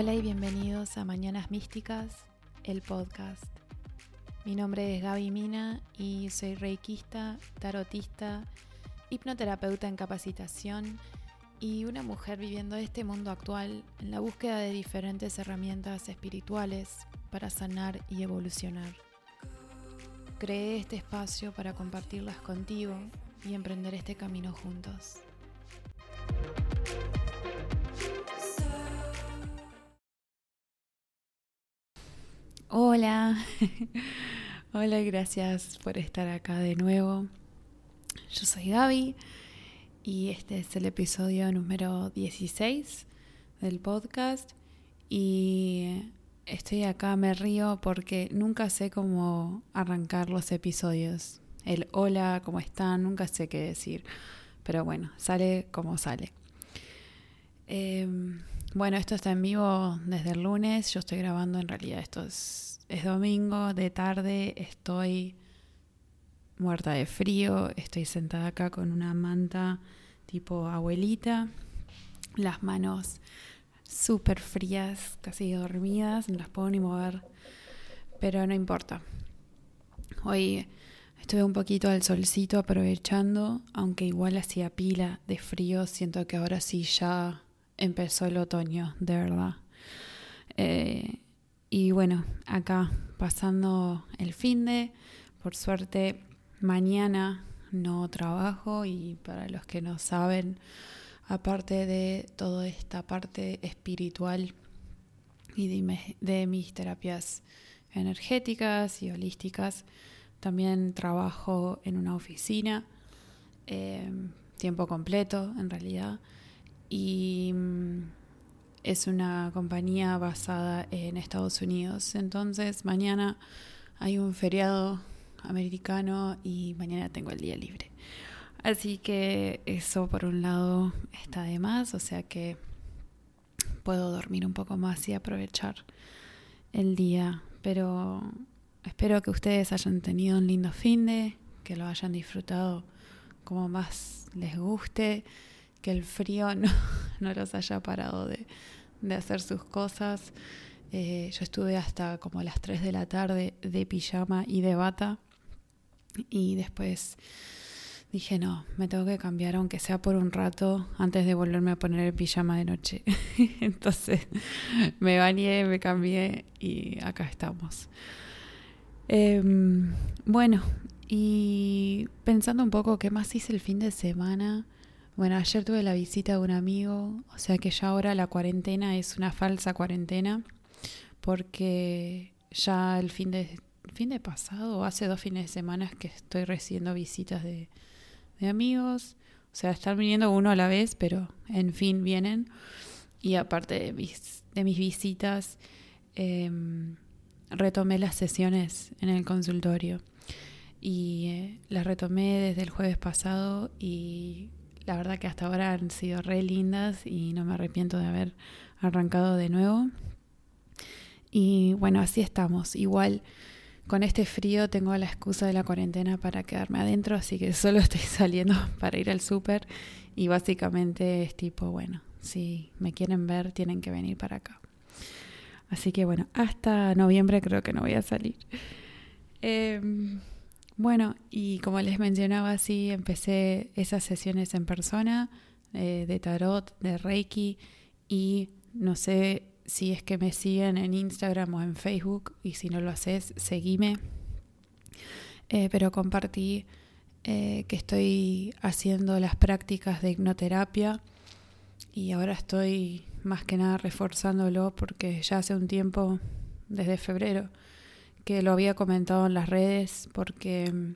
Hola y bienvenidos a Mañanas Místicas, el podcast. Mi nombre es Gaby Mina y soy reikista, tarotista, hipnoterapeuta en capacitación y una mujer viviendo este mundo actual en la búsqueda de diferentes herramientas espirituales para sanar y evolucionar. Creé este espacio para compartirlas contigo y emprender este camino juntos. Hola, hola, gracias por estar acá de nuevo. Yo soy Gaby y este es el episodio número 16 del podcast y estoy acá, me río porque nunca sé cómo arrancar los episodios. El hola, ¿cómo están? Nunca sé qué decir, pero bueno, sale como sale. Em, bueno, esto está en vivo desde el lunes. Yo estoy grabando, en realidad esto es, domingo, de tarde. Estoy muerta de frío. Estoy sentada acá con una manta tipo abuelita. Las manos súper frías, casi dormidas. No las puedo ni mover. Pero no importa. Hoy estuve un poquito al solcito aprovechando, aunque igual hacía pila de frío. Siento que ahora sí ya empezó el otoño, de verdad. Eh, y bueno, acá pasando el fin de, por suerte, mañana no trabajo y para los que no saben, aparte de toda esta parte espiritual y de, mis terapias energéticas y holísticas, también trabajo en una oficina, eh, tiempo completo en realidad. Y mm, es una compañía basada en Estados Unidos. Entonces mañana hay un feriado americano y mañana tengo el día libre. Así que eso por un lado está de más, o sea que puedo dormir un poco más y aprovechar el día. Pero espero que ustedes hayan tenido un lindo fin de, que lo hayan disfrutado como más les guste que el frío no, no los haya parado de, hacer sus cosas. Eh, yo estuve hasta como las 3 de la tarde de pijama y de bata y después dije no, me tengo que cambiar aunque sea por un rato antes de volverme a poner el pijama de noche. Entonces me bañé, me cambié y acá estamos. Em, bueno, y pensando un poco qué más hice el fin de semana. Bueno, ayer tuve la visita de un amigo, o sea que ya ahora la cuarentena es una falsa cuarentena, porque ya el fin de, fin de pasado, hace dos fines de semana que estoy recibiendo visitas de, amigos, o sea, están viniendo uno a la vez, pero en fin vienen. Y aparte de mis, de mis visitas, em, retomé las sesiones en el consultorio. Y eh, las retomé desde el jueves pasado y la verdad que hasta ahora han sido re lindas y no me arrepiento de haber arrancado de nuevo. Y bueno, así estamos. Igual con este frío tengo la excusa de la cuarentena para quedarme adentro, así que solo estoy saliendo para ir al súper y básicamente es tipo, bueno, si me quieren ver tienen que venir para acá. Así que bueno, hasta noviembre creo que no voy a salir. Eh, bueno, y como les mencionaba, sí, empecé esas sesiones en persona eh, de tarot, de Reiki y no sé si es que me siguen en Instagram o en Facebook y si no lo haces, seguime. Eh, pero compartí eh, que estoy haciendo las prácticas de hipnoterapia y ahora estoy más que nada reforzándolo porque ya hace un tiempo, desde febrero, que lo había comentado en las redes porque mm,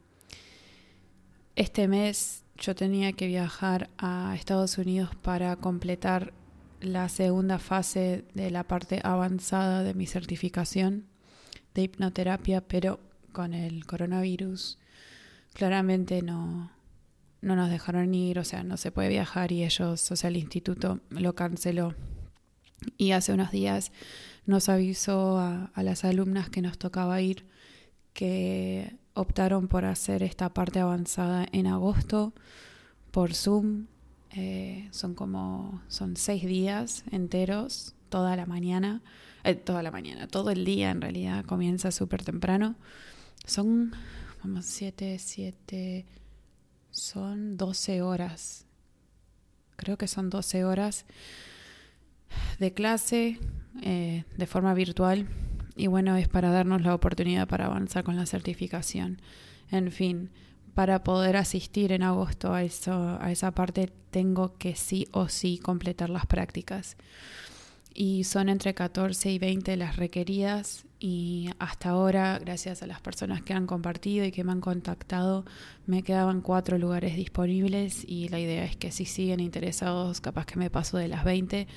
este mes yo tenía que viajar a Estados Unidos para completar la segunda fase de la parte avanzada de mi certificación de hipnoterapia, pero con el coronavirus claramente no, no nos dejaron ir, o sea, no se puede viajar y ellos, o sea, el instituto lo canceló. Y hace unos días nos avisó a, las alumnas que nos tocaba ir que optaron por hacer esta parte avanzada en agosto por Zoom Eh, son como, son seis días enteros, toda la mañana, eh, toda la mañana, todo el día en realidad, comienza súper temprano. Son, vamos, siete, siete, son doce horas. Creo que son doce horas de clase eh, de forma virtual y bueno, es para darnos la oportunidad para avanzar con la certificación. En fin, para poder asistir en agosto a, eso, a esa parte tengo que sí o sí completar las prácticas. Y son entre 14 y 20 las requeridas y hasta ahora, gracias a las personas que han compartido y que me han contactado, me quedaban cuatro lugares disponibles y la idea es que si siguen interesados, capaz que me paso de las 20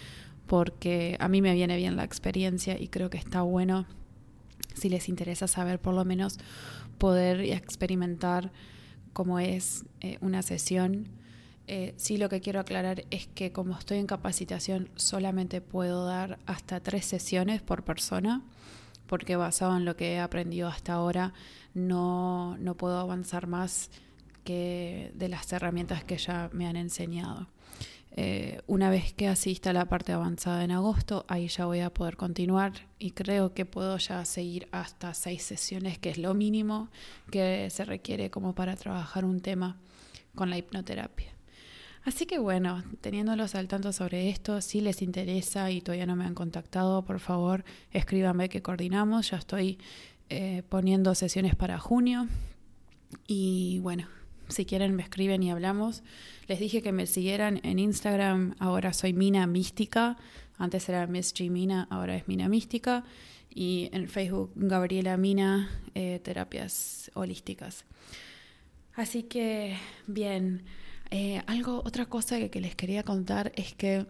porque a mí me viene bien la experiencia y creo que está bueno, si les interesa saber, por lo menos poder experimentar cómo es eh, una sesión. Eh, sí lo que quiero aclarar es que como estoy en capacitación solamente puedo dar hasta tres sesiones por persona porque basado en lo que he aprendido hasta ahora no, no puedo avanzar más que de las herramientas que ya me han enseñado. Eh, una vez que asista a la parte avanzada en agosto, ahí ya voy a poder continuar y creo que puedo ya seguir hasta seis sesiones, que es lo mínimo que se requiere como para trabajar un tema con la hipnoterapia. Así que bueno, teniéndolos al tanto sobre esto, si les interesa y todavía no me han contactado, por favor escríbanme que coordinamos. Ya estoy eh, poniendo sesiones para junio. Y bueno, si quieren me escriben y hablamos. Les dije que me siguieran en Instagram, ahora soy Mina Mística, antes era Miss G Mina, ahora es Mina Mística. Y en Facebook Gabriela Mina, eh, terapias holísticas. Así que, bien, eh, algo, otra cosa que, que les quería contar es que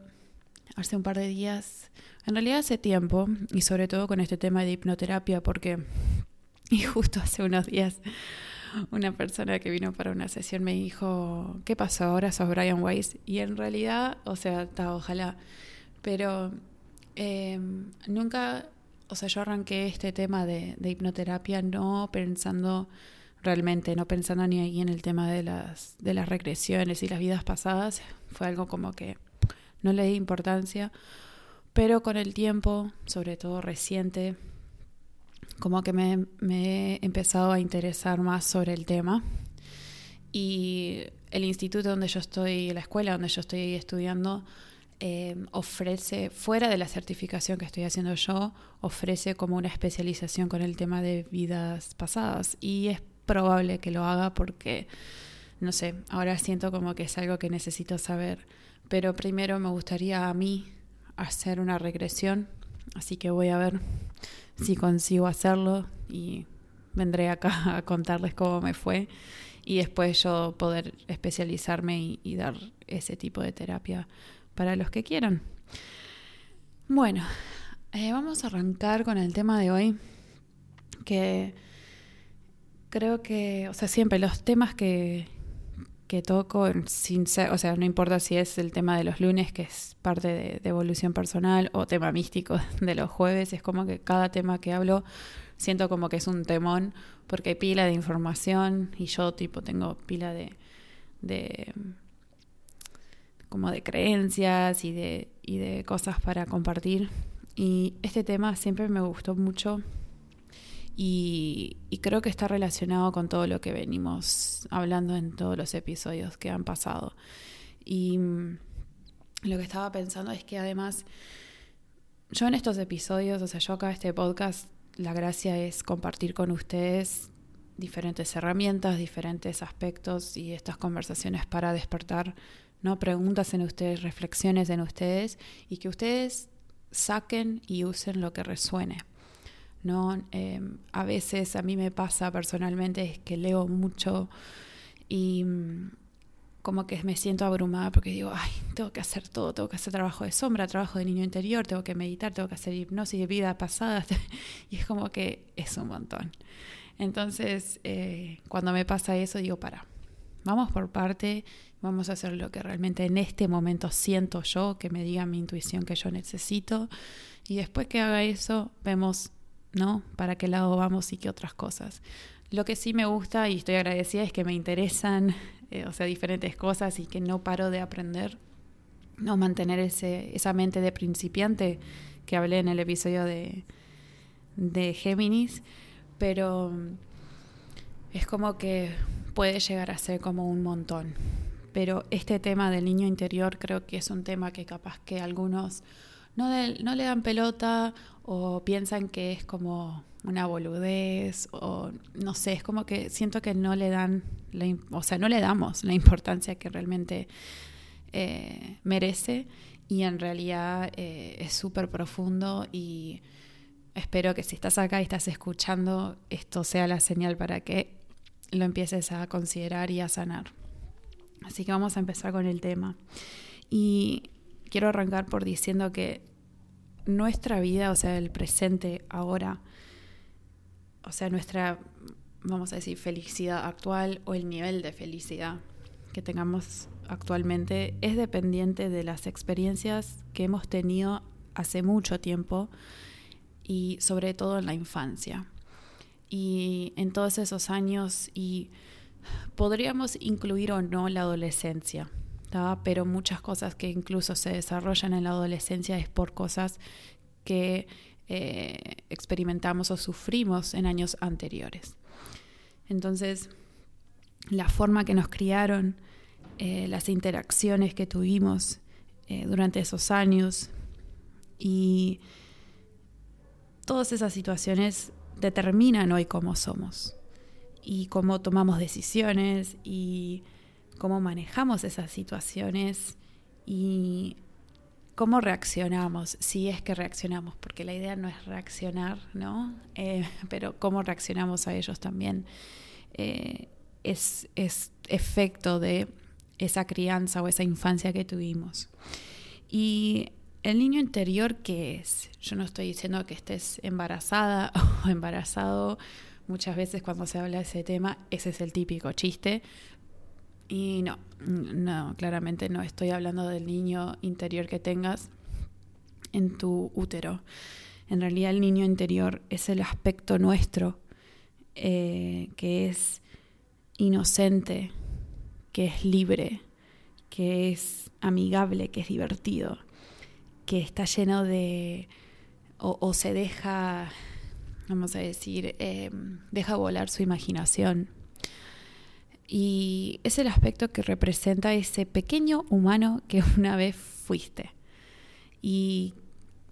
hace un par de días, en realidad hace tiempo, y sobre todo con este tema de hipnoterapia, porque, y justo hace unos días, una persona que vino para una sesión me dijo, ¿qué pasó ahora? Sos Brian Weiss. Y en realidad, o sea, está, ojalá, pero em, nunca, o sea, yo arranqué este tema de, de, hipnoterapia no pensando realmente, no pensando ni ahí en el tema de las, de las regresiones y las vidas pasadas. Fue algo como que no le di importancia, pero con el tiempo, sobre todo reciente, como que me, he empezado a interesar más sobre el tema. Y el instituto donde yo estoy, la escuela donde yo estoy estudiando, eh, ofrece, fuera de la certificación que estoy haciendo yo, ofrece como una especialización con el tema de vidas pasadas. Y es probable que lo haga porque, no sé, ahora siento como que es algo que necesito saber. Pero primero me gustaría a mí hacer una regresión, así que voy a ver si consigo hacerlo y vendré acá a contarles cómo me fue y después yo poder especializarme y, dar ese tipo de terapia para los que quieran. Bueno, eh, vamos a arrancar con el tema de hoy, que creo que, o sea, siempre los temas que, que toco, sin ser, o sea, no importa si es el tema de los lunes, que es parte de, evolución personal, o tema místico de los jueves, es como que cada tema que hablo siento como que es un temón, porque hay pila de información y yo tipo tengo pila de, de como de creencias y de, y de cosas para compartir. Y este tema siempre me gustó mucho y, creo que está relacionado con todo lo que venimos hablando en todos los episodios que han pasado. Y mm, lo que estaba pensando es que además, yo en estos episodios, o sea, yo acá este podcast, la gracia es compartir con ustedes diferentes herramientas, diferentes aspectos y estas conversaciones para despertar ¿no? preguntas en ustedes, reflexiones en ustedes y que ustedes saquen y usen lo que resuene. ¿No? Em, a veces a mí me pasa personalmente es que leo mucho y mm, como que me siento abrumada porque digo, ay, tengo que hacer todo, tengo que hacer trabajo de sombra, trabajo de niño interior, tengo que meditar, tengo que hacer hipnosis de vida pasada y es como que es un montón. Entonces, eh, cuando me pasa eso, digo, para, vamos por parte, vamos a hacer lo que realmente en este momento siento yo, que me diga mi intuición que yo necesito y después que haga eso, vemos ¿no? Para qué lado vamos y qué otras cosas. Lo que sí me gusta y estoy agradecida es que me interesan, eh, o sea, diferentes cosas y que no paro de aprender. No mantener ese, esa mente de principiante que hablé en el episodio de, de Géminis, pero es como que puede llegar a ser como un montón. Pero este tema del niño interior creo que es un tema que capaz que algunos no, le dan pelota o piensan que es como una boludez o no sé, es como que siento que no le dan, o sea, no le damos la importancia que realmente eh, merece y en realidad eh, es súper profundo y espero que si estás acá y estás escuchando, esto sea la señal para que lo empieces a considerar y a sanar. Así que vamos a empezar con el tema. Y quiero arrancar por diciendo que nuestra vida, o sea, el presente ahora, o sea, nuestra, vamos a decir, felicidad actual o el nivel de felicidad que tengamos actualmente es dependiente de las experiencias que hemos tenido hace mucho tiempo y sobre todo en la infancia. Y en todos esos años y podríamos incluir o no la adolescencia, pero muchas cosas que incluso se desarrollan en la adolescencia es por cosas que eh, experimentamos o sufrimos en años anteriores. Entonces, la forma que nos criaron, eh, las interacciones que tuvimos eh, durante esos años y todas esas situaciones determinan hoy cómo somos y cómo tomamos decisiones y cómo manejamos esas situaciones y cómo reaccionamos, si es que reaccionamos, porque la idea no es reaccionar, ¿no? Eh, pero cómo reaccionamos a ellos también eh, es, es efecto de esa crianza o esa infancia que tuvimos. Y el niño interior, ¿qué es? Yo no estoy diciendo que estés embarazada o embarazado. Muchas veces cuando se habla de ese tema, ese es el típico chiste. Y no, no, claramente no estoy hablando del niño interior que tengas en tu útero. En realidad el niño interior es el aspecto nuestro eh, que es inocente, que es libre, que es amigable, que es divertido, que está lleno de... o, se deja, vamos a decir, eh, deja volar su imaginación y es el aspecto que representa ese pequeño humano que una vez fuiste. Y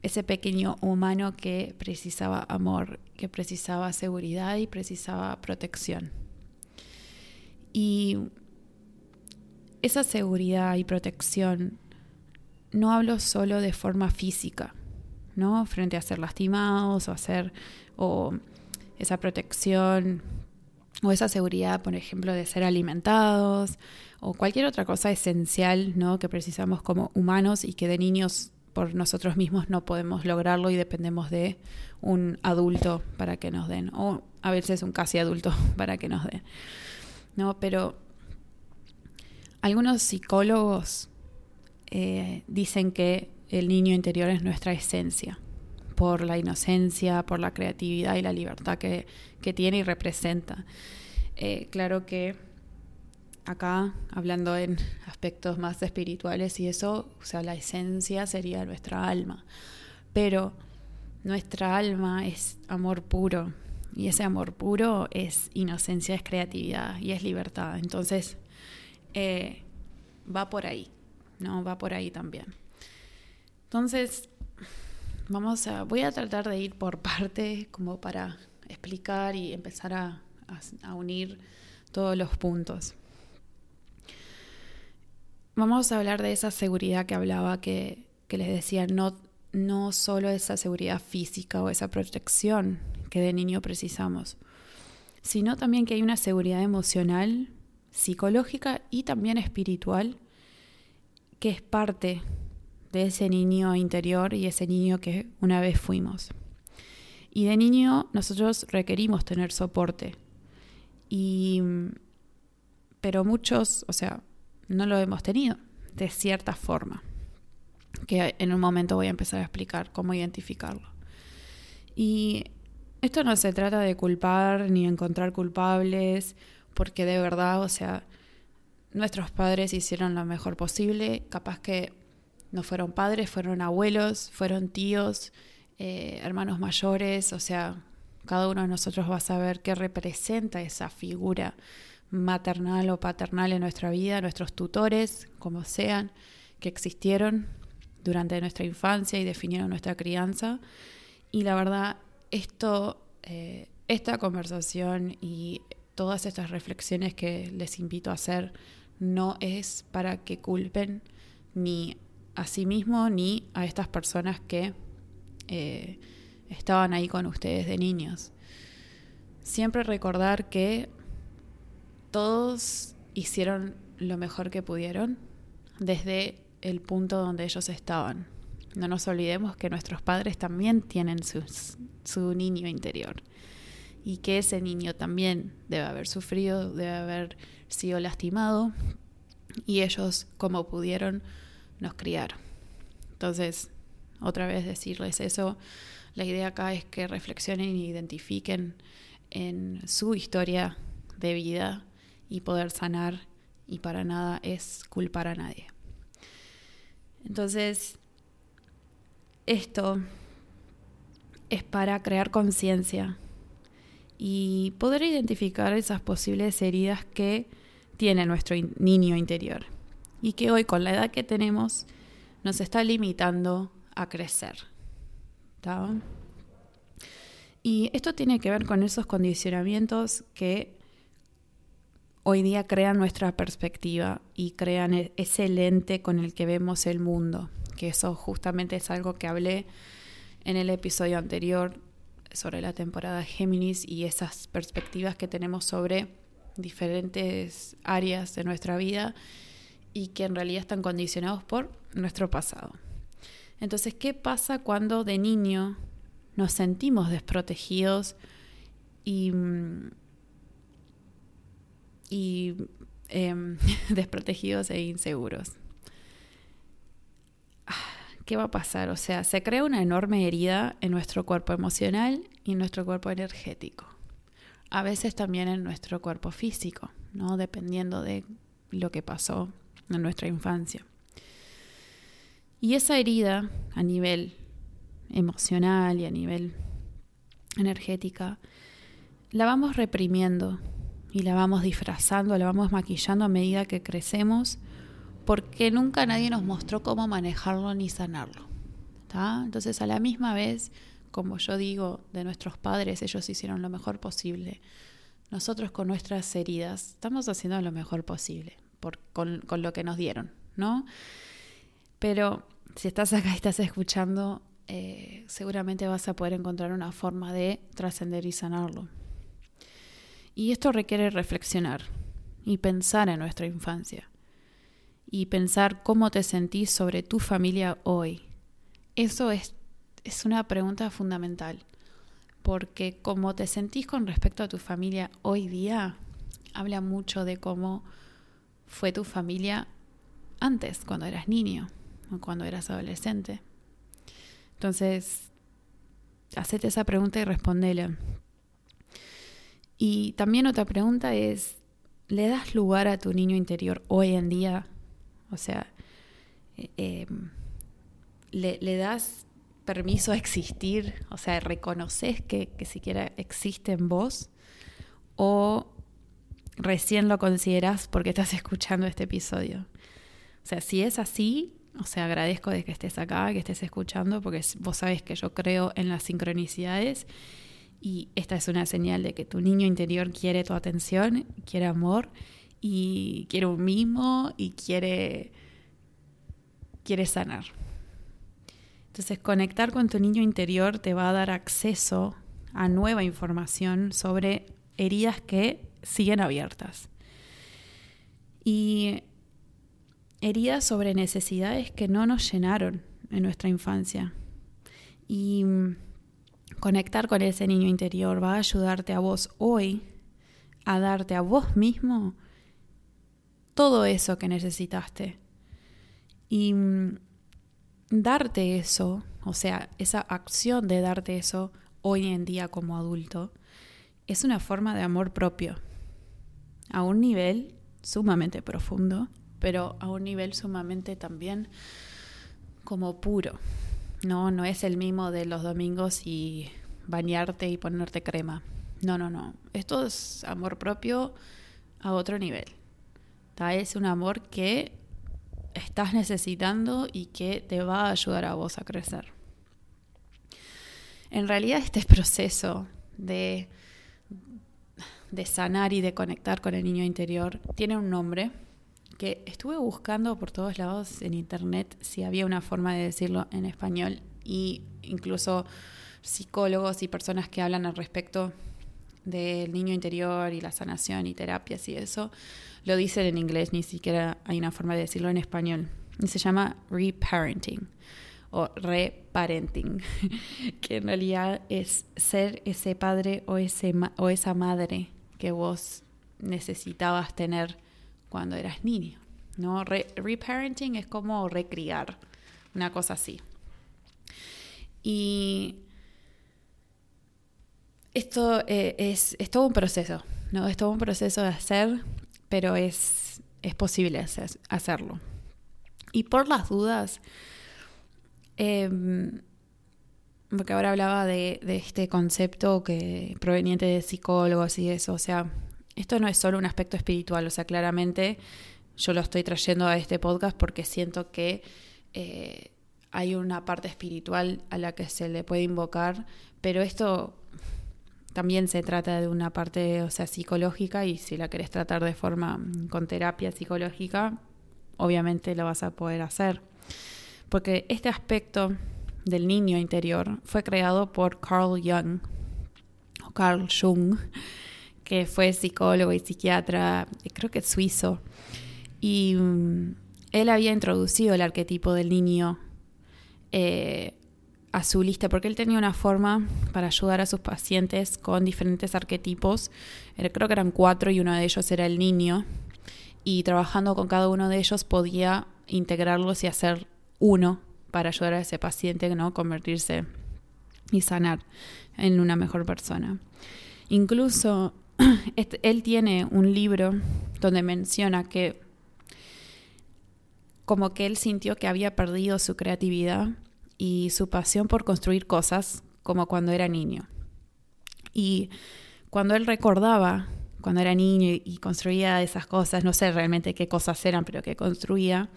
ese pequeño humano que precisaba amor, que precisaba seguridad y precisaba protección. Y esa seguridad y protección no hablo solo de forma física, ¿no? Frente a ser lastimados o hacer o esa protección o esa seguridad, por ejemplo, de ser alimentados o cualquier otra cosa esencial ¿no? que precisamos como humanos y que de niños por nosotros mismos no podemos lograrlo y dependemos de un adulto para que nos den, o a veces un casi adulto para que nos den. ¿no? Pero algunos psicólogos eh, dicen que el niño interior es nuestra esencia, por la inocencia, por la creatividad y la libertad que, que tiene y representa. Eh, claro que acá, hablando en aspectos más espirituales y eso, o sea, la esencia sería nuestra alma. Pero nuestra alma es amor puro. Y ese amor puro es inocencia, es creatividad y es libertad. Entonces, eh, va por ahí, ¿no? Va por ahí también. Entonces, vamos a, voy a tratar de ir por partes como para explicar y empezar a, unir todos los puntos. Vamos a hablar de esa seguridad que hablaba, que, que les decía, no, no solo esa seguridad física o esa protección que de niño precisamos, sino también que hay una seguridad emocional, psicológica y también espiritual que es parte de ese niño interior y ese niño que una vez fuimos. Y de niño nosotros requerimos tener soporte. Y, pero muchos, o sea, no lo hemos tenido de cierta forma. Que en un momento voy a empezar a explicar cómo identificarlo. Y esto no se trata de culpar ni encontrar culpables, porque de verdad, o sea, nuestros padres hicieron lo mejor posible, capaz que no fueron padres, fueron abuelos, fueron tíos, eh, hermanos mayores, o sea, cada uno de nosotros va a saber qué representa esa figura maternal o paternal en nuestra vida, nuestros tutores, como sean, que existieron durante nuestra infancia y definieron nuestra crianza. Y la verdad, esto, eh, esta conversación y todas estas reflexiones que les invito a hacer no es para que culpen ni a sí mismo ni a estas personas que eh, estaban ahí con ustedes de niños. Siempre recordar que todos hicieron lo mejor que pudieron desde el punto donde ellos estaban. No nos olvidemos que nuestros padres también tienen su niño interior y que ese niño también debe haber sufrido, debe haber sido lastimado y ellos como pudieron nos criaron. Entonces, otra vez decirles eso, la idea acá es que reflexionen y identifiquen en su historia de vida y poder sanar y para nada es culpar a nadie. Entonces, esto es para crear conciencia y poder identificar esas posibles heridas que tiene nuestro niño interior y que hoy con la edad que tenemos nos está limitando a crecer. Y esto tiene que ver con esos condicionamientos que hoy día crean nuestra perspectiva y crean e-, ese lente con el que vemos el mundo, que eso justamente es algo que hablé en el episodio anterior sobre la temporada Géminis y esas perspectivas que tenemos sobre diferentes áreas de nuestra vida y que en realidad están condicionados por nuestro pasado. Entonces, ¿qué pasa cuando de niño nos sentimos desprotegidos y, y em, desprotegidos e inseguros? ¿qué va a pasar? O sea, se crea una enorme herida en nuestro cuerpo emocional y en nuestro cuerpo energético. A veces también en nuestro cuerpo físico, ¿no? Dependiendo de lo que pasó en nuestra infancia. Y esa herida a nivel emocional y a nivel energética, la vamos reprimiendo y la vamos disfrazando, la vamos maquillando a medida que crecemos porque nunca nadie nos mostró cómo manejarlo ni sanarlo. Entonces, a la misma vez, como yo digo, de nuestros padres, ellos hicieron lo mejor posible. Nosotros con nuestras heridas estamos haciendo lo mejor posible con, lo que nos dieron, ¿no? Pero si estás acá y estás escuchando, eh, seguramente vas a poder encontrar una forma de trascender y sanarlo. Y esto requiere reflexionar y pensar en nuestra infancia y pensar cómo te sentís sobre tu familia hoy. Eso es, es una pregunta fundamental, porque cómo te sentís con respecto a tu familia hoy día habla mucho de cómo fue tu familia antes, cuando eras niño o cuando eras adolescente. Entonces, hacete esa pregunta y respondela. Y también otra pregunta es, ¿le das lugar a tu niño interior hoy en día o sea, eh, em, le, das permiso a existir, o sea, reconoces que, que siquiera existe en vos, o recién lo consideras porque estás escuchando este episodio. O sea, si es así, o sea, agradezco de que estés acá, que estés escuchando, porque vos sabes que yo creo en las sincronicidades y esta es una señal de que tu niño interior quiere tu atención, quiere amor y quiere un mimo y quiere, quiere sanar. Entonces conectar con tu niño interior te va a dar acceso a nueva información sobre heridas que siguen abiertas. Y heridas sobre necesidades que no nos llenaron en nuestra infancia. Y conectar con ese niño interior va a ayudarte a vos hoy a darte a vos mismo todo eso que necesitaste. Y mm, darte eso, o sea, esa acción de darte eso, hoy en día como adulto, es una forma de amor propio, a un nivel sumamente profundo, pero a un nivel sumamente también como puro. No, no es el mismo de los domingos y bañarte y ponerte crema. No, no, no. Esto es amor propio a otro nivel. Es un amor que estás necesitando y que te va a ayudar a vos a crecer. En realidad este proceso de, de sanar y de conectar con el niño interior tiene un nombre que estuve buscando por todos lados en internet si había una forma de decirlo en español y incluso psicólogos y personas que hablan al respecto del niño interior y la sanación y terapias y eso, lo dicen en inglés, ni siquiera hay una forma de decirlo en español. Y se llama reparenting o reparenting, que en realidad es ser ese padre o, ese o esa madre que vos necesitabas tener cuando eras niño. ¿no? reparenting es como recriar, una cosa así. Y esto eh, es, todo un proceso, ¿no? Es todo un proceso de hacer, pero es, es posible hacerlo. Y por las dudas, em, porque ahora hablaba de, este concepto que proveniente de psicólogos y eso, o sea, esto no es solo un aspecto espiritual, o sea, claramente yo lo estoy trayendo a este podcast porque siento que eh, hay una parte espiritual a la que se le puede invocar, pero esto también se trata de una parte, o sea, psicológica y si la querés tratar de forma mm, con terapia psicológica, obviamente lo vas a poder hacer. Porque este aspecto del niño interior fue creado por Carl Jung, Carl Jung, que fue psicólogo y psiquiatra, creo que suizo. Y mm, él había introducido el arquetipo del niño eh, a su lista, porque él tenía una forma para ayudar a sus pacientes con diferentes arquetipos. Eh, creo que eran cuatro y uno de ellos era el niño. Y trabajando con cada uno de ellos podía integrarlos y hacer uno para ayudar a ese paciente, ¿no? Convertirse y sanar en una mejor persona. Incluso este, él tiene un libro donde menciona que como que él sintió que había perdido su creatividad y su pasión por construir cosas como cuando era niño. Y cuando él recordaba cuando era niño y construía esas cosas, no sé realmente qué cosas eran, pero que construía,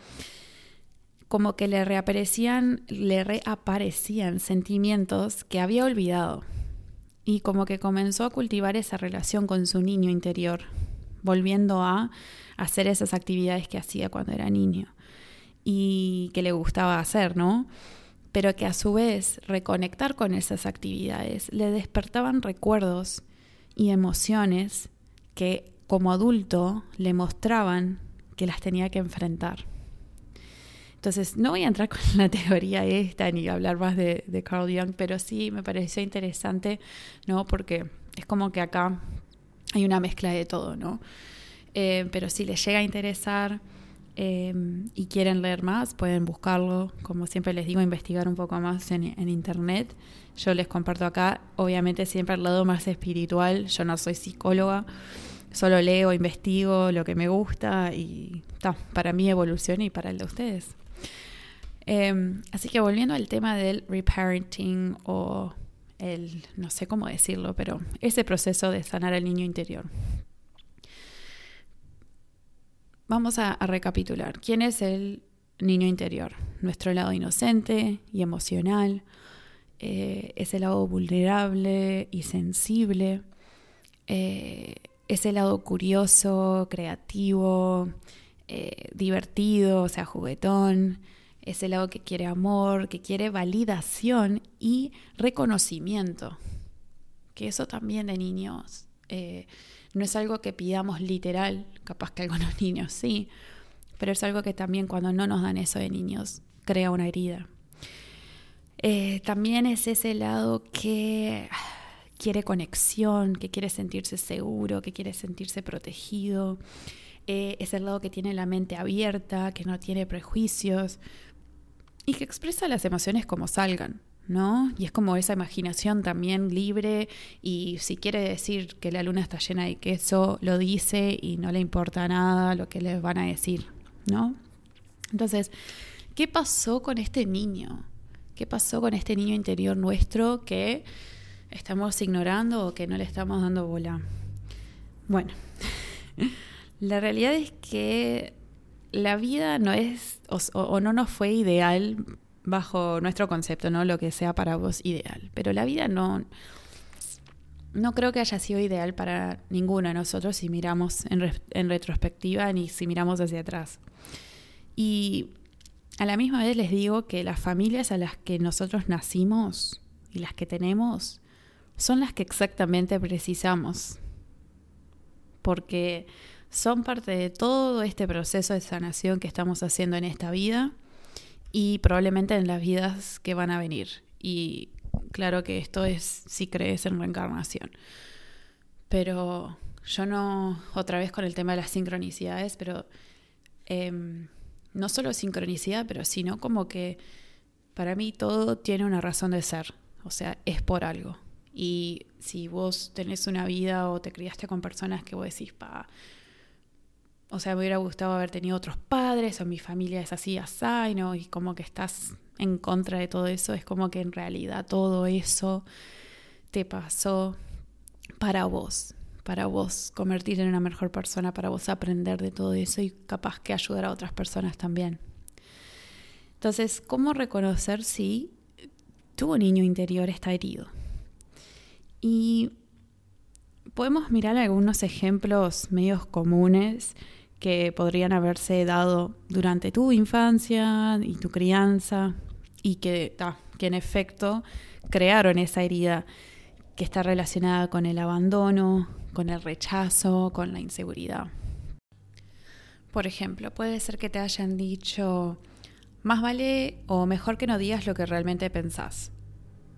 como que le reaparecían, le reaparecían sentimientos que había olvidado. Y como que comenzó a cultivar esa relación con su niño interior, volviendo a hacer esas actividades que hacía cuando era niño y que le gustaba hacer, ¿no? pero que a su vez reconectar con esas actividades le despertaban recuerdos y emociones que como adulto le mostraban que las tenía que enfrentar. Entonces, no voy a entrar con la teoría esta ni hablar más de, Carl Jung, pero sí me pareció interesante, ¿no? Porque es como que acá hay una mezcla de todo, ¿no? Eh, pero si les llega a interesar, Em, y quieren leer más, pueden buscarlo. Como siempre les digo, investigar un poco más en, internet. Yo les comparto acá, obviamente siempre al lado más espiritual. Yo no soy psicóloga, solo leo, investigo lo que me gusta y está para mi evolución y para el de ustedes. Em, así que volviendo al tema del reparenting o el, no sé cómo decirlo, pero ese proceso de sanar al niño interior. Vamos a, recapitular. ¿Quién es el niño interior? Nuestro lado inocente y emocional, eh, ese lado vulnerable y sensible, eh, ese lado curioso, creativo, eh, divertido, o sea, juguetón, ese lado que quiere amor, que quiere validación y reconocimiento, que eso también de niños no es algo que pidamos literal, capaz que algunos niños sí, pero es algo que también cuando no nos dan eso de niños crea una herida. Eh, también es ese lado que quiere conexión, que quiere sentirse seguro, que quiere sentirse protegido. Eh, es el lado que tiene la mente abierta, que no tiene prejuicios y que expresa las emociones como salgan, ¿no? Y es como esa imaginación también libre y si quiere decir que la luna está llena de queso, lo dice y no le importa nada lo que les van a decir, ¿no? Entonces, ¿qué pasó con este niño? ¿Qué pasó con este niño interior nuestro que estamos ignorando o que no le estamos dando bola? Bueno, la realidad es que la vida no es o, no nos fue ideal bajo nuestro concepto, ¿no? Lo que sea para vos ideal. Pero la vida no, no creo que haya sido ideal para ninguno de nosotros si miramos en retrospectiva ni si miramos hacia atrás. Y a la misma vez les digo que las familias a las que nosotros nacimos y las que tenemos son las que exactamente precisamos. Porque son parte de todo este proceso de sanación que estamos haciendo en esta vida y probablemente en las vidas que van a venir. Y claro que esto es si crees en reencarnación. Pero yo no, otra vez con el tema de las sincronicidades, pero em, no solo sincronicidad, pero sino como que para mí todo tiene una razón de ser, o sea, es por algo. Y si vos tenés una vida o te criaste con personas que vos decís, pa, o sea, me hubiera gustado haber tenido otros padres o mi familia es así, así, ¿no? Y como que estás en contra de todo eso, es como que en realidad todo eso te pasó para vos, para vos convertirte en una mejor persona, para vos aprender de todo eso y capaz que ayudar a otras personas también. Entonces, ¿cómo reconocer si tu niño interior está herido? Y podemos mirar algunos ejemplos medios comunes que podrían haberse dado durante tu infancia y tu crianza y que, que en efecto crearon esa herida que está relacionada con el abandono, con el rechazo, con la inseguridad. Por ejemplo, puede ser que te hayan dicho, más vale o mejor que no digas lo que realmente pensás.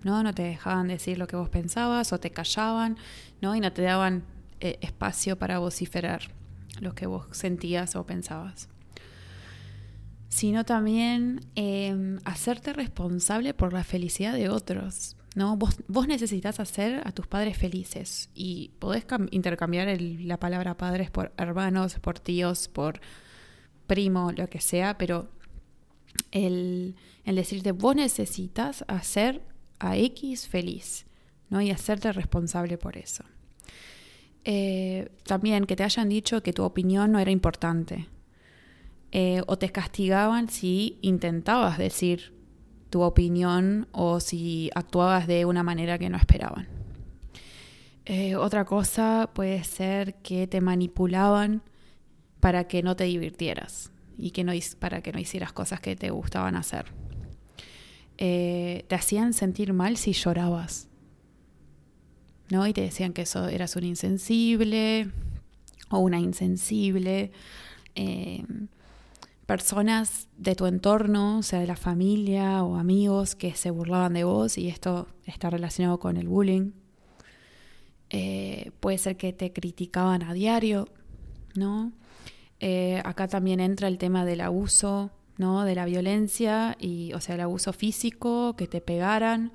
¿no? No te dejaban decir lo que vos pensabas o te callaban, ¿no? Y no te daban eh, espacio para vociferar lo que vos sentías o pensabas. Sino también em, hacerte responsable por la felicidad de otros. ¿no? Vos, necesitas hacer a tus padres felices y podés intercambiar la palabra padres por hermanos, por tíos, por primo, lo que sea, pero el, el decirte vos necesitas hacer a X feliz ¿no? y hacerte responsable por eso. Eh, también que te hayan dicho que tu opinión no era importante. Eh, o te castigaban si intentabas decir tu opinión o si actuabas de una manera que no esperaban. Eh, otra cosa puede ser que te manipulaban para que no te divirtieras y que no, para que no hicieras cosas que te gustaban hacer. te hacían sentir mal si llorabas ¿no? Y te decían que eso eras un insensible o una insensible. Eh, personas de tu entorno, o sea, de la familia o amigos que se burlaban de vos y esto está relacionado con el bullying. Eh, puede ser que te criticaban a diario, ¿no? Eh, acá también entra el tema del abuso, ¿no? De la violencia y, o sea, el abuso físico, que te pegaran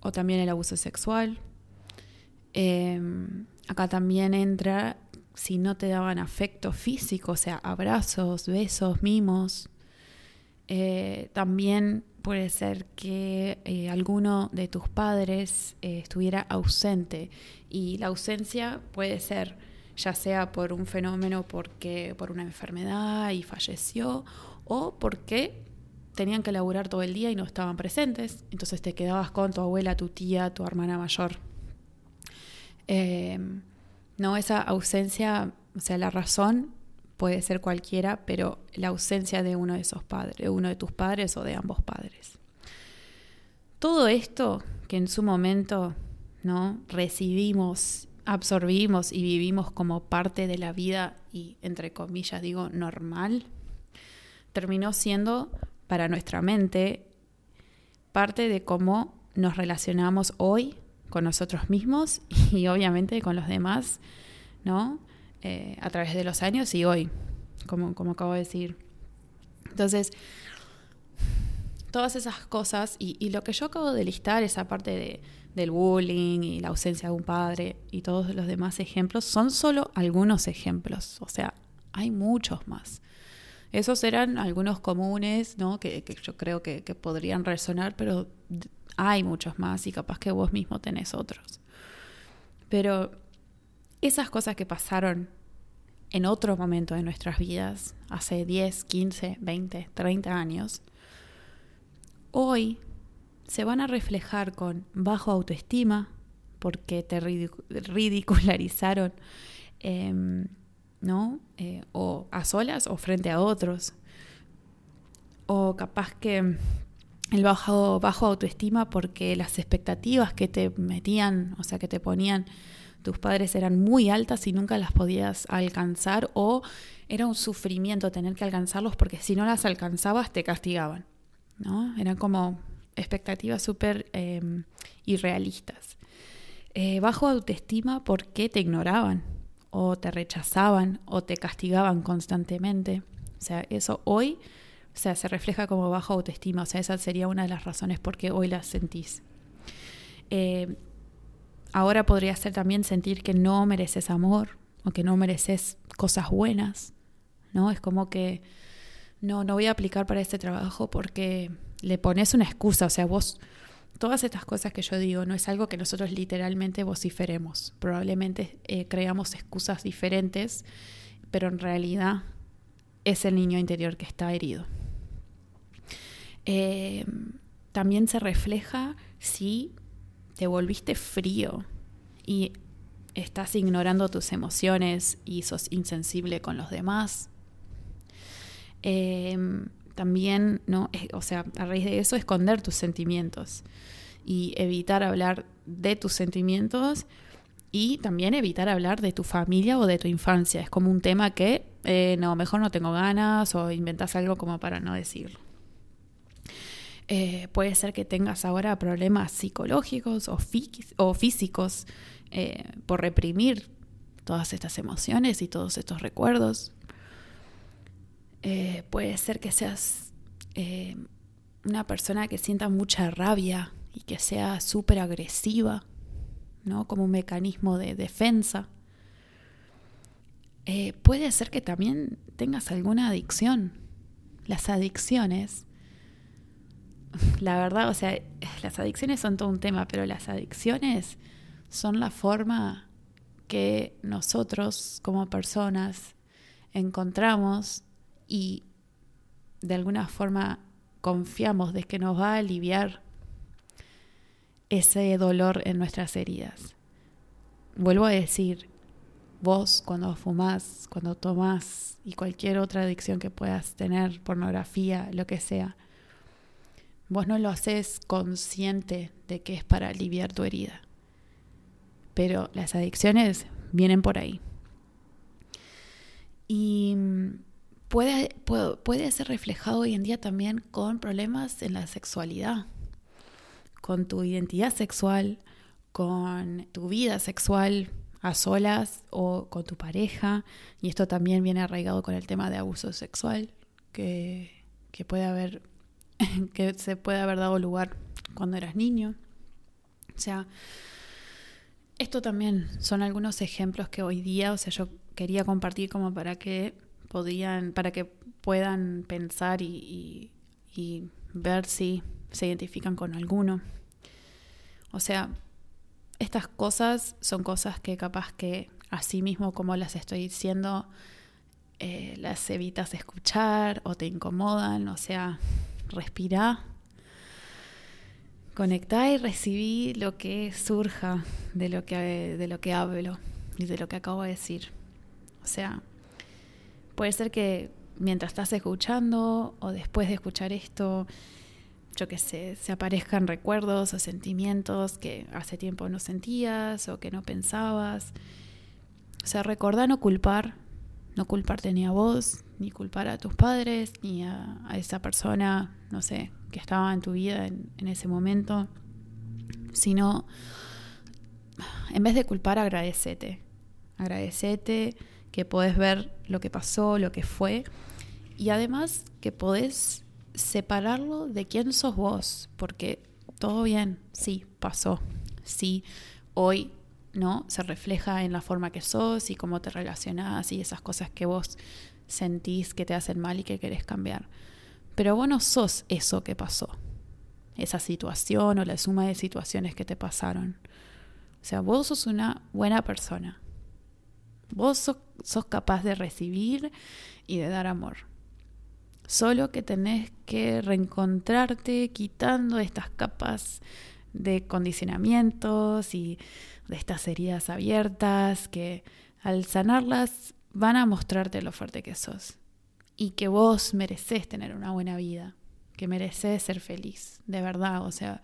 o también el abuso sexual. Em, acá también entra si no te daban afecto físico, o sea, abrazos, besos, mimos. Eh, también puede ser que eh, alguno de tus padres eh, estuviera ausente y la ausencia puede ser ya sea por un fenómeno porque por una enfermedad y falleció o porque tenían que laburar todo el día y no estaban presentes, entonces te quedabas con tu abuela, tu tía, tu hermana mayor. Em, no, esa ausencia, o sea, la razón puede ser cualquiera, pero la ausencia de uno de esos padres, uno de tus padres o de ambos padres. Todo esto que en su momento ¿no? recibimos, absorbimos y vivimos como parte de la vida y entre comillas digo normal, terminó siendo para nuestra mente parte de cómo nos relacionamos hoy con nosotros mismos y obviamente con los demás, ¿no? Eh, a través de los años y hoy, como, como acabo de decir. Entonces, todas esas cosas y, lo que yo acabo de listar, esa parte de, del bullying y la ausencia de un padre y todos los demás ejemplos, son solo algunos ejemplos, o sea, hay muchos más. Esos eran algunos comunes, ¿no? Que, yo creo que, podrían resonar, pero hay muchos más y capaz que vos mismo tenés otros. Pero esas cosas que pasaron en otro momento de nuestras vidas, hace 10, 15, 20, 30 años, hoy se van a reflejar con bajo autoestima, porque te ridicularizaron, em, ¿no? Eh, o a solas o frente a otros. O capaz que el bajo, bajo autoestima porque las expectativas que te metían, o sea, que te ponían tus padres eran muy altas y nunca las podías alcanzar o era un sufrimiento tener que alcanzarlos porque si no las alcanzabas te castigaban. ¿no? Eran como expectativas súper em, irrealistas. Eh, bajo autoestima porque te ignoraban o te rechazaban o te castigaban constantemente. O sea, eso hoy o sea, se refleja como bajo autoestima. O sea, esa sería una de las razones por qué hoy las sentís. Eh, ahora podría ser también sentir que no mereces amor o que no mereces cosas buenas. ¿no? Es como que no, no voy a aplicar para este trabajo porque le pones una excusa, o sea, vos, todas estas cosas que yo digo, no es algo que nosotros literalmente vociferemos, probablemente eh, creamos excusas diferentes, pero en realidad es el niño interior que está herido. Eh, también se refleja si te volviste frío y estás ignorando tus emociones y sos insensible con los demás, Em, también, ¿no? o sea, a raíz de eso, esconder tus sentimientos y evitar hablar de tus sentimientos y también evitar hablar de tu familia o de tu infancia. Es como un tema que, eh, no, mejor no tengo ganas o inventas algo como para no decirlo. Eh, puede ser que tengas ahora problemas psicológicos o, físicos eh, por reprimir todas estas emociones y todos estos recuerdos. Eh, puede ser que seas eh, una persona que sienta mucha rabia y que sea súper agresiva, ¿no? Como un mecanismo de defensa. Eh, puede ser que también tengas alguna adicción. Las adicciones, la verdad, o sea, las adicciones son todo un tema, pero las adicciones son la forma que nosotros como personas encontramos y de alguna forma confiamos de que nos va a aliviar ese dolor en nuestras heridas. Vuelvo a decir, vos cuando fumás, cuando tomás y cualquier otra adicción que puedas tener, pornografía, lo que sea, vos no lo haces consciente de que es para aliviar tu herida. Pero las adicciones vienen por ahí. Y puede, puede, ser reflejado hoy en día también con problemas en la sexualidad, con tu identidad sexual, con tu vida sexual a solas o con tu pareja. Y esto también viene arraigado con el tema de abuso sexual que, que puede haber, que se puede haber dado lugar cuando eras niño. O sea, esto también son algunos ejemplos que hoy día, o sea, yo quería compartir como para que podían, para que puedan pensar y, ver si se identifican con alguno. O sea, estas cosas son cosas que capaz que así mismo como las estoy diciendo, eh, las evitas escuchar o te incomodan, o sea, respira, conectá y recibí lo que surja de lo que, de lo que hablo y de lo que acabo de decir. O sea, Puede ser que mientras estás escuchando o después de escuchar esto, yo qué sé, se aparezcan recuerdos o sentimientos que hace tiempo no sentías o que no pensabas. O sea, recordar no culpar, no culparte ni a vos, ni culpar a tus padres, ni a, esa persona, no sé, que estaba en tu vida en, en ese momento, sino en vez de culpar, agradecete. Agradecete que podés ver lo que pasó, lo que fue, y además que podés separarlo de quién sos vos, porque todo bien, sí, pasó, sí, hoy ¿no? Se refleja en la forma que sos y cómo te relacionás y esas cosas que vos sentís que te hacen mal y que querés cambiar. Pero vos no sos eso que pasó, esa situación o la suma de situaciones que te pasaron. O sea, vos sos una buena persona. Vos sos, sos capaz de recibir y de dar amor. Solo que tenés que reencontrarte quitando estas capas de condicionamientos y de estas heridas abiertas que al sanarlas van a mostrarte lo fuerte que sos y que vos mereces tener una buena vida, que mereces ser feliz, de verdad, o sea,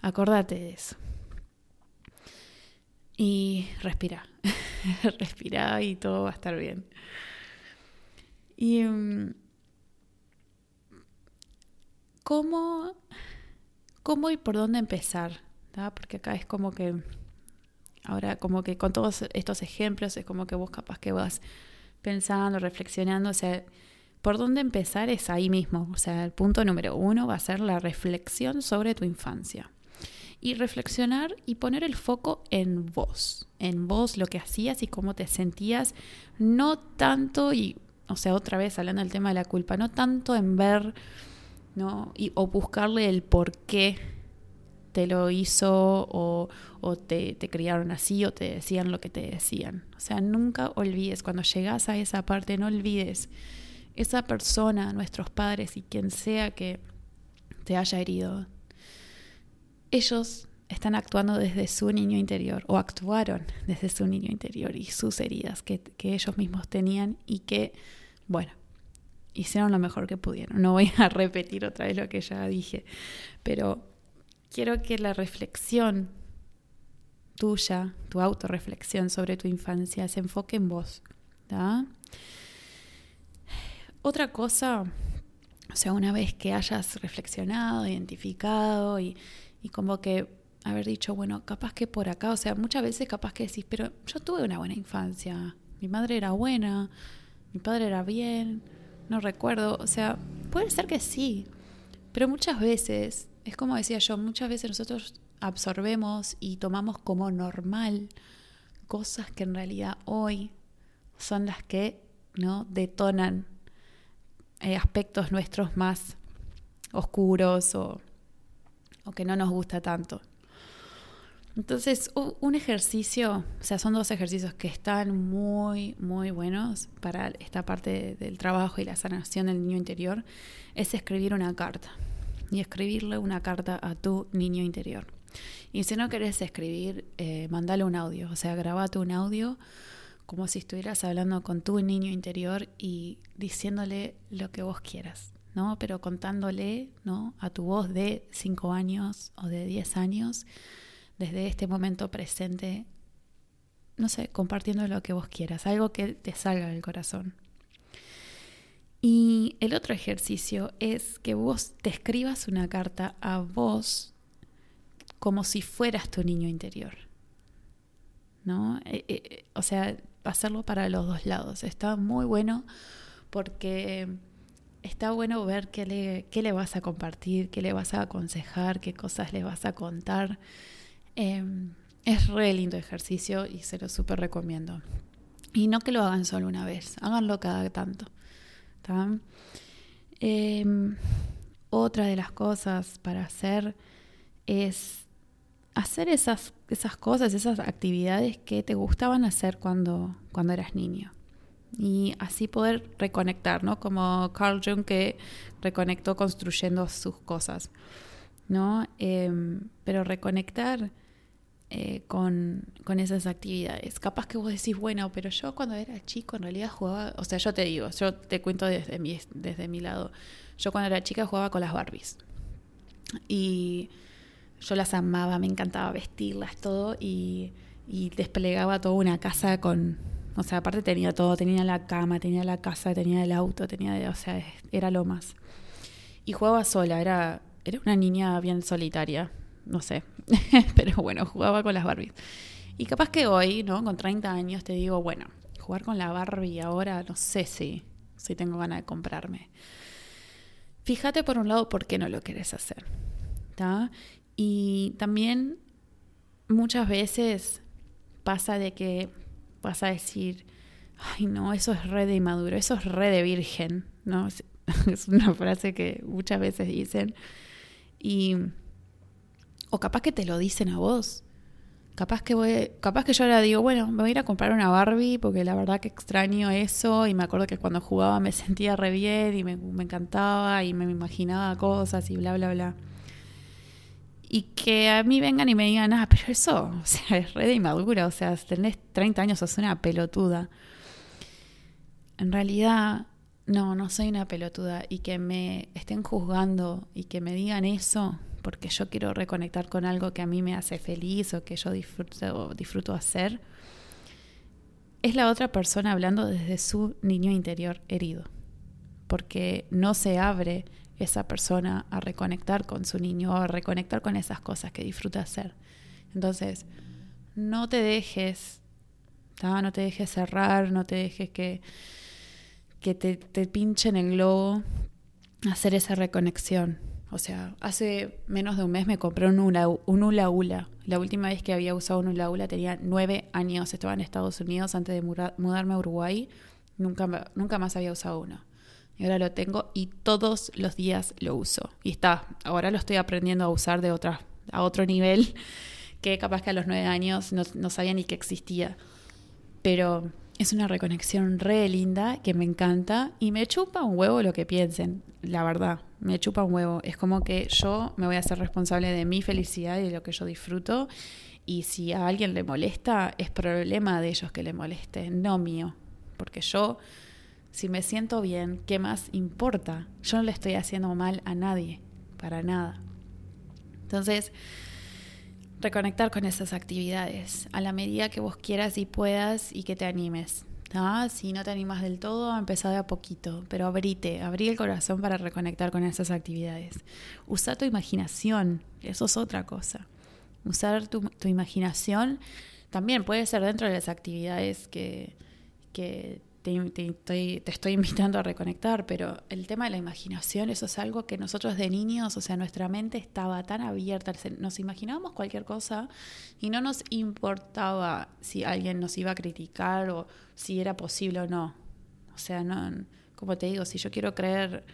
acordate de eso. Y respira, respira y todo va a estar bien. Y mm, cómo, cómo y por dónde empezar, porque acá es como que Ahora, como que con todos estos ejemplos, es como que vos capaz que vas pensando, reflexionando, o sea, por dónde empezar es ahí mismo. O sea, el punto número uno va a ser la reflexión sobre tu infancia. Y reflexionar y poner el foco en vos, en vos, lo que hacías y cómo te sentías, no tanto, y, o sea, otra vez hablando del tema de la culpa, no tanto en ver, ¿no? Y, o buscarle el por qué te lo hizo o, te, te, criaron así o te decían lo que te decían. O sea, nunca olvides, cuando llegas a esa parte, no olvides esa persona, nuestros padres y quien sea que te haya herido. Ellos están actuando desde su niño interior o actuaron desde su niño interior y sus heridas que, ellos mismos tenían y que, bueno, hicieron lo mejor que pudieron. No voy a repetir otra vez lo que ya dije, pero quiero que la reflexión tuya, tu autorreflexión sobre tu infancia, se enfoque en vos. Otra cosa, o sea, una vez que hayas reflexionado, identificado y, y como que haber dicho, bueno, capaz que por acá, o sea, muchas veces capaz que decís, pero yo tuve una buena infancia, mi madre era buena, mi padre era bien, no recuerdo, o sea, puede ser que sí, pero muchas veces es como decía yo, muchas veces nosotros absorbemos y tomamos como normal cosas que en realidad hoy son las que no detonan eh, aspectos nuestros más oscuros o, que no nos gusta tanto. Entonces, un ejercicio, o sea, son dos ejercicios que están muy, muy buenos para esta parte del trabajo y la sanación del niño interior, es escribir una carta y escribirle una carta a tu niño interior. Y si no querés escribir, eh, mandale un audio, o sea, grabate un audio como si estuvieras hablando con tu niño interior y diciéndole lo que vos quieras, ¿no? Pero contándole, ¿no? A tu voz de 5 años o de 10 años, desde este momento presente, no sé, compartiendo lo que vos quieras, algo que te salga del corazón. Y el otro ejercicio es que vos te escribas una carta a vos como si fueras tu niño interior. ¿No? Eh, eh, o sea, hacerlo para los dos lados. Está muy bueno porque está bueno ver qué le, qué le vas a compartir, qué le vas a aconsejar, qué cosas le vas a contar. Em, es re lindo ejercicio y se lo súper recomiendo. Y no que lo hagan solo una vez, háganlo cada tanto. Em, otra de las cosas para hacer es hacer esas, esas cosas, esas actividades que te gustaban hacer cuando, cuando eras niño. Y así poder reconectar, ¿no? Como Carl Jung que reconectó construyendo sus cosas, ¿no? Em, pero reconectar eh, con, esas actividades. Capaz que vos decís, bueno, pero yo cuando era chico en realidad jugaba, o sea, yo te digo, yo te cuento desde mi, desde mi lado, yo cuando era chica jugaba con las Barbies. Y yo las amaba, me encantaba vestirlas, todo, y, y desplegaba toda una casa con, o sea, aparte tenía todo, tenía la cama, tenía la casa, tenía el auto, tenía, o sea, era lo más. Y jugaba sola, era, era una niña bien solitaria no sé, pero bueno, jugaba con las Barbies. Y capaz que hoy, ¿no? Con 30 años te digo, bueno, jugar con la Barbie ahora no sé si, si tengo ganas de comprarme. fíjate por un lado por qué no lo querés hacer. Y también muchas veces pasa de que vas a decir, ay no, eso es re de inmaduro, eso es re de virgen, ¿no? Es una frase que muchas veces dicen. Y, o capaz que te lo dicen a vos. Capaz que voy, capaz que yo ahora digo, bueno, me voy a ir a comprar una Barbie porque la verdad que extraño eso y me acuerdo que cuando jugaba me sentía re bien y me, me encantaba y me imaginaba cosas y bla, bla, bla y que a mí vengan y me digan, ah, pero eso, o sea, es re de inmadura, o sea, tenés 30 años, sos una pelotuda. En realidad, no, no soy una pelotuda y que me estén juzgando y que me digan eso porque yo quiero reconectar con algo que a mí me hace feliz o que yo disfruto, disfruto hacer, es la otra persona hablando desde su niño interior herido, porque no se abre esa persona a reconectar con su niño a reconectar con esas cosas que disfruta hacer. Entonces, no te dejes, no te dejes cerrar, no te dejes que, que te, te pinchen el globo, hacer esa reconexión. O sea, hace menos de un mes me compré un hula, un hula, La última vez que había usado un hula hula tenía nueve años, estaba en Estados Unidos antes de mudarme a Uruguay, nunca, nunca más había usado uno. Y ahora lo tengo y todos los días lo uso. Y está, ahora lo estoy aprendiendo a usar de otra, a otro nivel que capaz que a los nueve años no, no sabía ni que existía. Pero es una reconexión re linda que me encanta y me chupa un huevo lo que piensen, la verdad, me chupa un huevo. Es como que yo me voy a hacer responsable de mi felicidad y de lo que yo disfruto y si a alguien le molesta, es problema de ellos que le moleste, no mío, porque yo si me siento bien, ¿qué más importa? Yo no le estoy haciendo mal a nadie, para nada. Entonces, reconectar con esas actividades a la medida que vos quieras y puedas y que te animes. Si no te animas del todo, empezá de a poquito, pero abrite, abrí el corazón para reconectar con esas actividades. Usa tu imaginación, eso es otra cosa. Usar tu, tu imaginación también puede ser dentro de las actividades que, que te, estoy, te estoy invitando a reconectar, pero el tema de la imaginación, eso es algo que nosotros de niños, o sea, nuestra mente estaba tan abierta, nos imaginábamos cualquier cosa y no nos importaba si alguien nos iba a criticar o si era posible o no. O sea, no, como te digo, si yo quiero creer,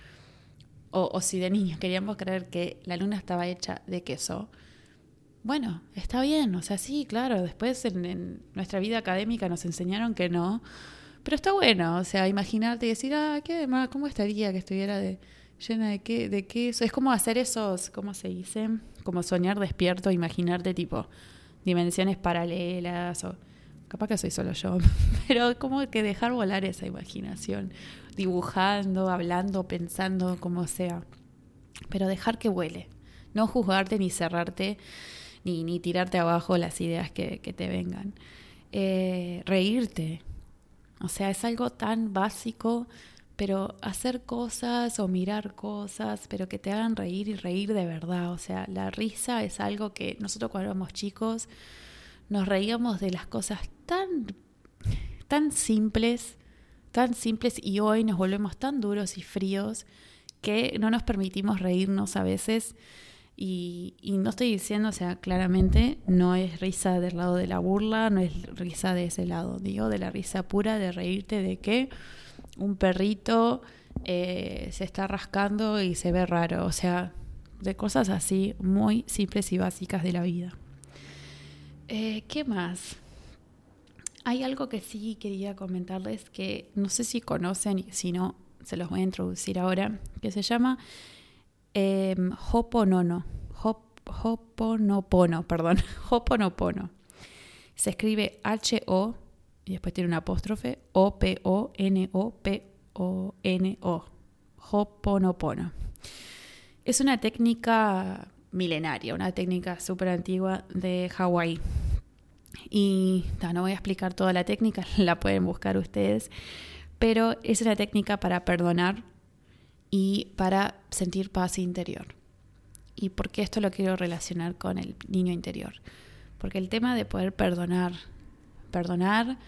o, si de niños queríamos creer que la luna estaba hecha de queso, bueno, está bien, o sea, sí, claro, después en nuestra vida académica nos enseñaron que no pero está bueno, o sea, imaginarte y decir, ah, qué ¿cómo estaría que estuviera de, llena de qué, de queso? Es como hacer esos, ¿cómo se dice? Como soñar despierto, imaginarte tipo dimensiones paralelas o capaz que soy solo yo, pero como que dejar volar esa imaginación, dibujando, hablando, pensando, como sea, pero dejar que vuele, no juzgarte ni cerrarte ni, ni tirarte abajo las ideas que, que te vengan. Eh, reírte, o sea, es algo tan básico, pero hacer cosas o mirar cosas, pero que te hagan reír y reír de verdad. O sea, la risa es algo que nosotros cuando éramos chicos nos reíamos de las cosas tan, tan simples, tan simples y hoy nos volvemos tan duros y fríos que no nos permitimos reírnos a veces y, no estoy diciendo, o sea, claramente no es risa del lado de la burla, no es risa de ese lado, digo, de la risa pura de reírte de que un perrito eh, se está rascando y se ve raro, o sea, de cosas así muy simples y básicas de la vida. Eh, ¿Qué más? Hay algo que sí quería comentarles que no sé si conocen y si no, se los voy a introducir ahora, que se llama eh, Hoponono. Hop, Hoponopono, perdón. Hoponopono. Se escribe H-O y después tiene un apóstrofe O-P-O-N-O-P-O-N-O. Hoponopono. Es una técnica milenaria, una técnica súper antigua de Hawái. Y no voy a explicar toda la técnica, la pueden buscar ustedes, pero es una técnica para perdonar y para sentir paz interior. ¿Y por qué esto lo quiero relacionar con el niño interior? Porque el tema de poder perdonar, perdonar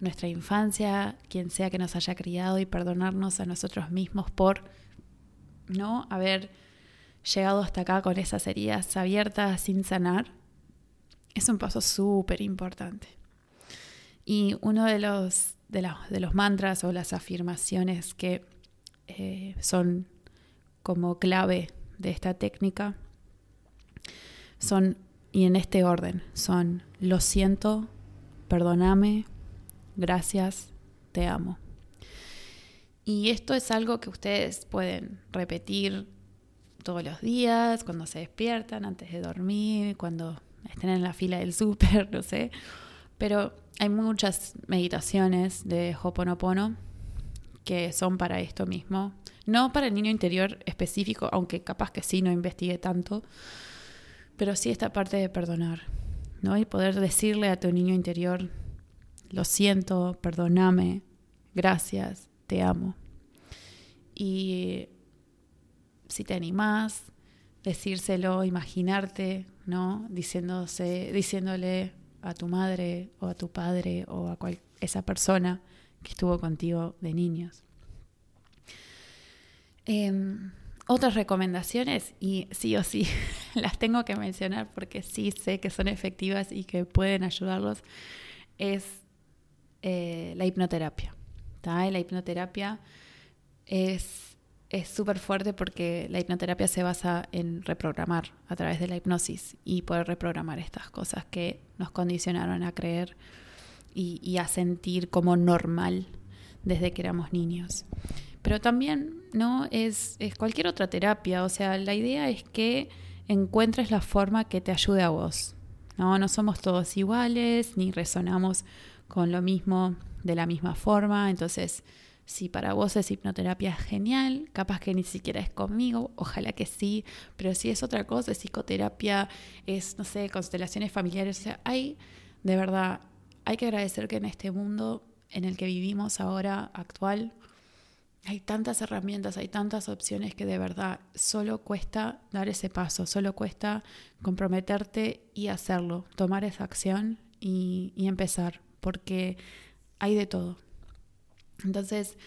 nuestra infancia, quien sea que nos haya criado y perdonarnos a nosotros mismos por ¿no? Haber llegado hasta acá con esas heridas abiertas sin sanar, es un paso súper importante. Y uno de los, de, de, los mantras o las afirmaciones que eh, son como clave de esta técnica son, y en este orden, son lo siento, perdóname, gracias, te amo. Y esto es algo que ustedes pueden repetir todos los días, cuando se despiertan, antes de dormir, cuando estén en la fila del súper, no sé. Pero hay muchas meditaciones de Hoponopono que son para esto mismo. No para el niño interior específico, aunque capaz que sí no investigue tanto, pero sí esta parte de perdonar, ¿no? Y poder decirle a tu niño interior, lo siento, perdóname, gracias, te amo. Y si te animás, decírselo, imaginarte, ¿no? Diciéndose, diciéndole a tu madre o a tu padre o a esa persona que estuvo contigo de niños. Em, otras recomendaciones, y sí o sí las tengo que mencionar porque sí sé que son efectivas y que pueden ayudarlos, es eh, la hipnoterapia. La hipnoterapia es súper fuerte porque la hipnoterapia se basa en reprogramar a través de la hipnosis y poder reprogramar estas cosas que nos condicionaron a creer y, a sentir como normal desde que éramos niños. Pero también no es, es cualquier otra terapia, o sea, la idea es que encuentres la forma que te ayude a vos. No, no somos todos iguales, ni resonamos con lo mismo de la misma forma. Entonces, si para vos es hipnoterapia genial, capaz que ni siquiera es conmigo, ojalá que sí, pero si es otra cosa, es psicoterapia, es, no sé, constelaciones familiares, o sea, hay, de verdad, hay que agradecer que en este mundo en el que vivimos ahora, actual, hay tantas herramientas, hay tantas opciones que de verdad solo cuesta dar ese paso, solo cuesta comprometerte y hacerlo, tomar esa acción y, empezar, porque hay de todo. Entonces,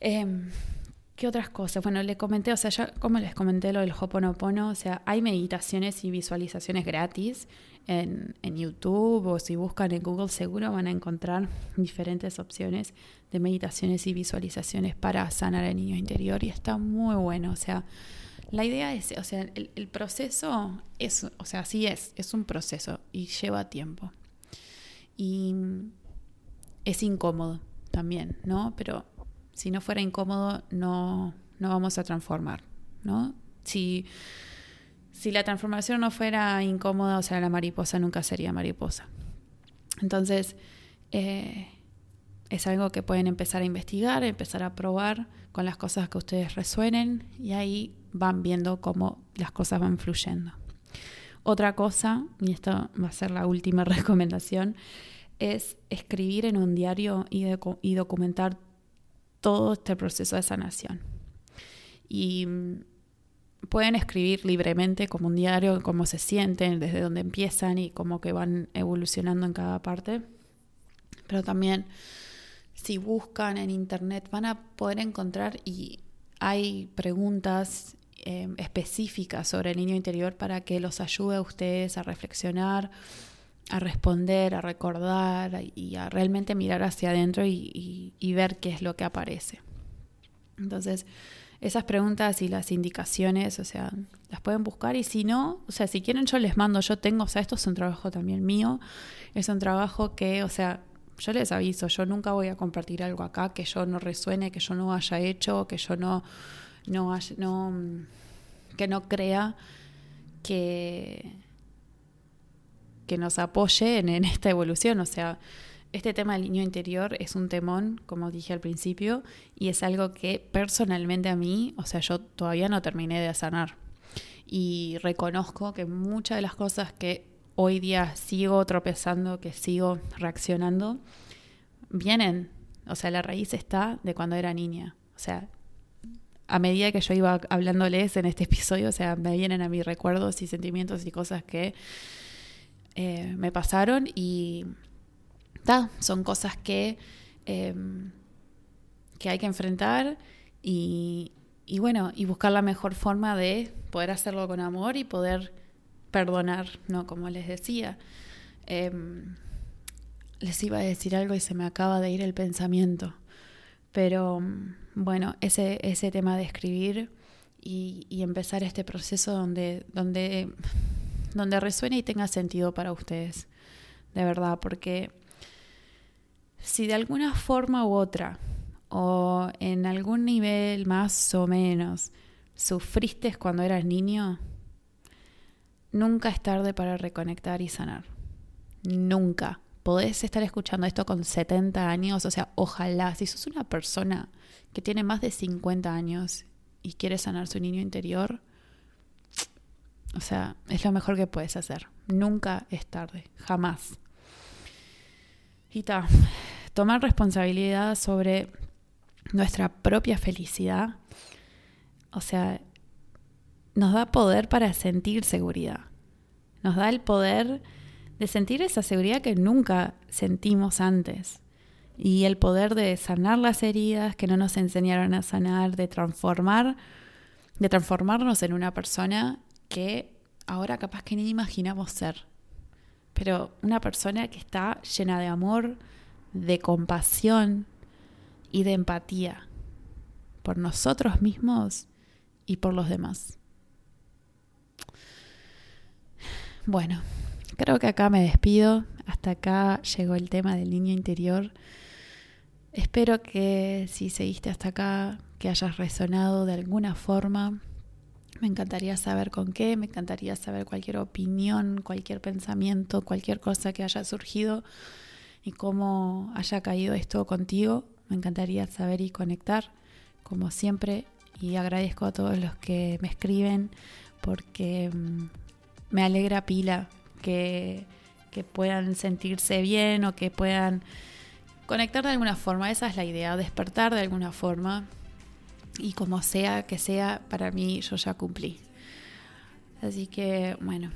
em, ¿qué otras cosas? Bueno, le comenté, o sea, ya como les comenté lo del Hoponopono, o sea, hay meditaciones y visualizaciones gratis en, en YouTube o si buscan en Google seguro van a encontrar diferentes opciones de meditaciones y visualizaciones para sanar el niño interior y está muy bueno, o sea, la idea es, o sea, el, el proceso es, o sea, sí es, es un proceso y lleva tiempo. Y es incómodo también, ¿no? Pero si no fuera incómodo, no, no vamos a transformar, ¿no? Si, si la transformación no fuera incómoda, o sea, la mariposa nunca sería mariposa. Entonces, eh, es algo que pueden empezar a investigar, empezar a probar con las cosas que ustedes resuenen y ahí van viendo cómo las cosas van fluyendo. Otra cosa, y esto va a ser la última recomendación, es escribir en un diario y, y documentar todo este proceso de sanación. Y mm, pueden escribir libremente como un diario, cómo se sienten, desde dónde empiezan y cómo que van evolucionando en cada parte. Pero también si buscan en internet van a poder encontrar y hay preguntas em, específicas sobre el niño interior para que los ayude a ustedes a reflexionar a responder, a recordar y a realmente mirar hacia adentro y, ver qué es lo que aparece. Entonces, esas preguntas y las indicaciones, o sea, las pueden buscar y si no, o sea, si quieren yo les mando, yo tengo, o sea, esto es un trabajo también mío, es un trabajo que, o sea, yo les aviso, yo nunca voy a compartir algo acá que yo no resuene, que yo no haya hecho, que yo no, no, no que no crea que que nos apoyen en esta evolución. O sea, este tema del niño interior es un temón, como dije al principio, y es algo que personalmente a mí, o sea, yo todavía no terminé de sanar. Y reconozco que muchas de las cosas que hoy día sigo tropezando, que sigo reaccionando, vienen, o sea, la raíz está de cuando era niña. O sea, a medida que yo iba hablándoles en este episodio, o sea, me vienen a mis recuerdos y sentimientos y cosas que eh, me pasaron y son cosas que, em, que hay que enfrentar y, y bueno, y buscar la mejor forma de poder hacerlo con amor y poder perdonar, ¿no? Como les decía. Em, les iba a decir algo y se me acaba de ir el pensamiento. Pero bueno, ese, ese tema de escribir y, y empezar este proceso donde, donde, donde resuene y tenga sentido para ustedes. De verdad, porque si de alguna forma u otra, o en algún nivel más o menos, sufriste cuando eras niño, nunca es tarde para reconectar y sanar. Nunca. Podés estar escuchando esto con 70 años, o sea, ojalá, si sos una persona que tiene más de 50 años y quiere sanar su niño interior, o sea, es lo mejor que puedes hacer. Nunca es tarde, jamás. Y ta, tomar responsabilidad sobre nuestra propia felicidad, o sea, nos da poder para sentir seguridad. Nos da el poder de sentir esa seguridad que nunca sentimos antes. Y el poder de sanar las heridas que no nos enseñaron a sanar, de transformar, de transformarnos en una persona que ahora capaz que ni imaginamos ser. Pero una persona que está llena de amor, de compasión y de empatía por nosotros mismos y por los demás. Bueno, creo que acá me despido. Hasta acá llegó el tema del niño interior. Espero que si seguiste hasta acá, que hayas resonado de alguna forma. Me encantaría saber con qué, me encantaría saber cualquier opinión, cualquier pensamiento, cualquier cosa que haya surgido y cómo haya caído esto contigo. Me encantaría saber y conectar, como siempre, y agradezco a todos los que me escriben porque mm, me alegra pila que, puedan sentirse bien o que puedan conectar de alguna forma. Esa es la idea, despertar de alguna forma. Y como sea que sea, para mí yo ya cumplí. Así que bueno,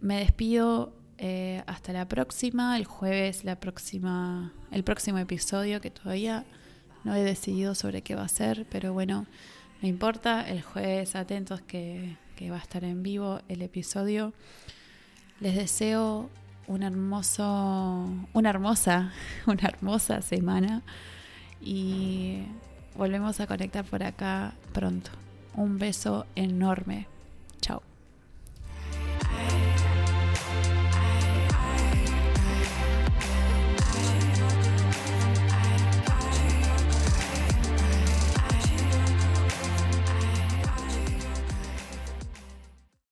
me despido. Eh, hasta la próxima. El jueves, la próxima, el próximo episodio que todavía no he decidido sobre qué va a ser, pero bueno, no importa. El jueves atentos que que va a estar en vivo el episodio. Les deseo un hermoso, una hermosa, una hermosa semana y volvemos a conectar por acá pronto. Un beso enorme.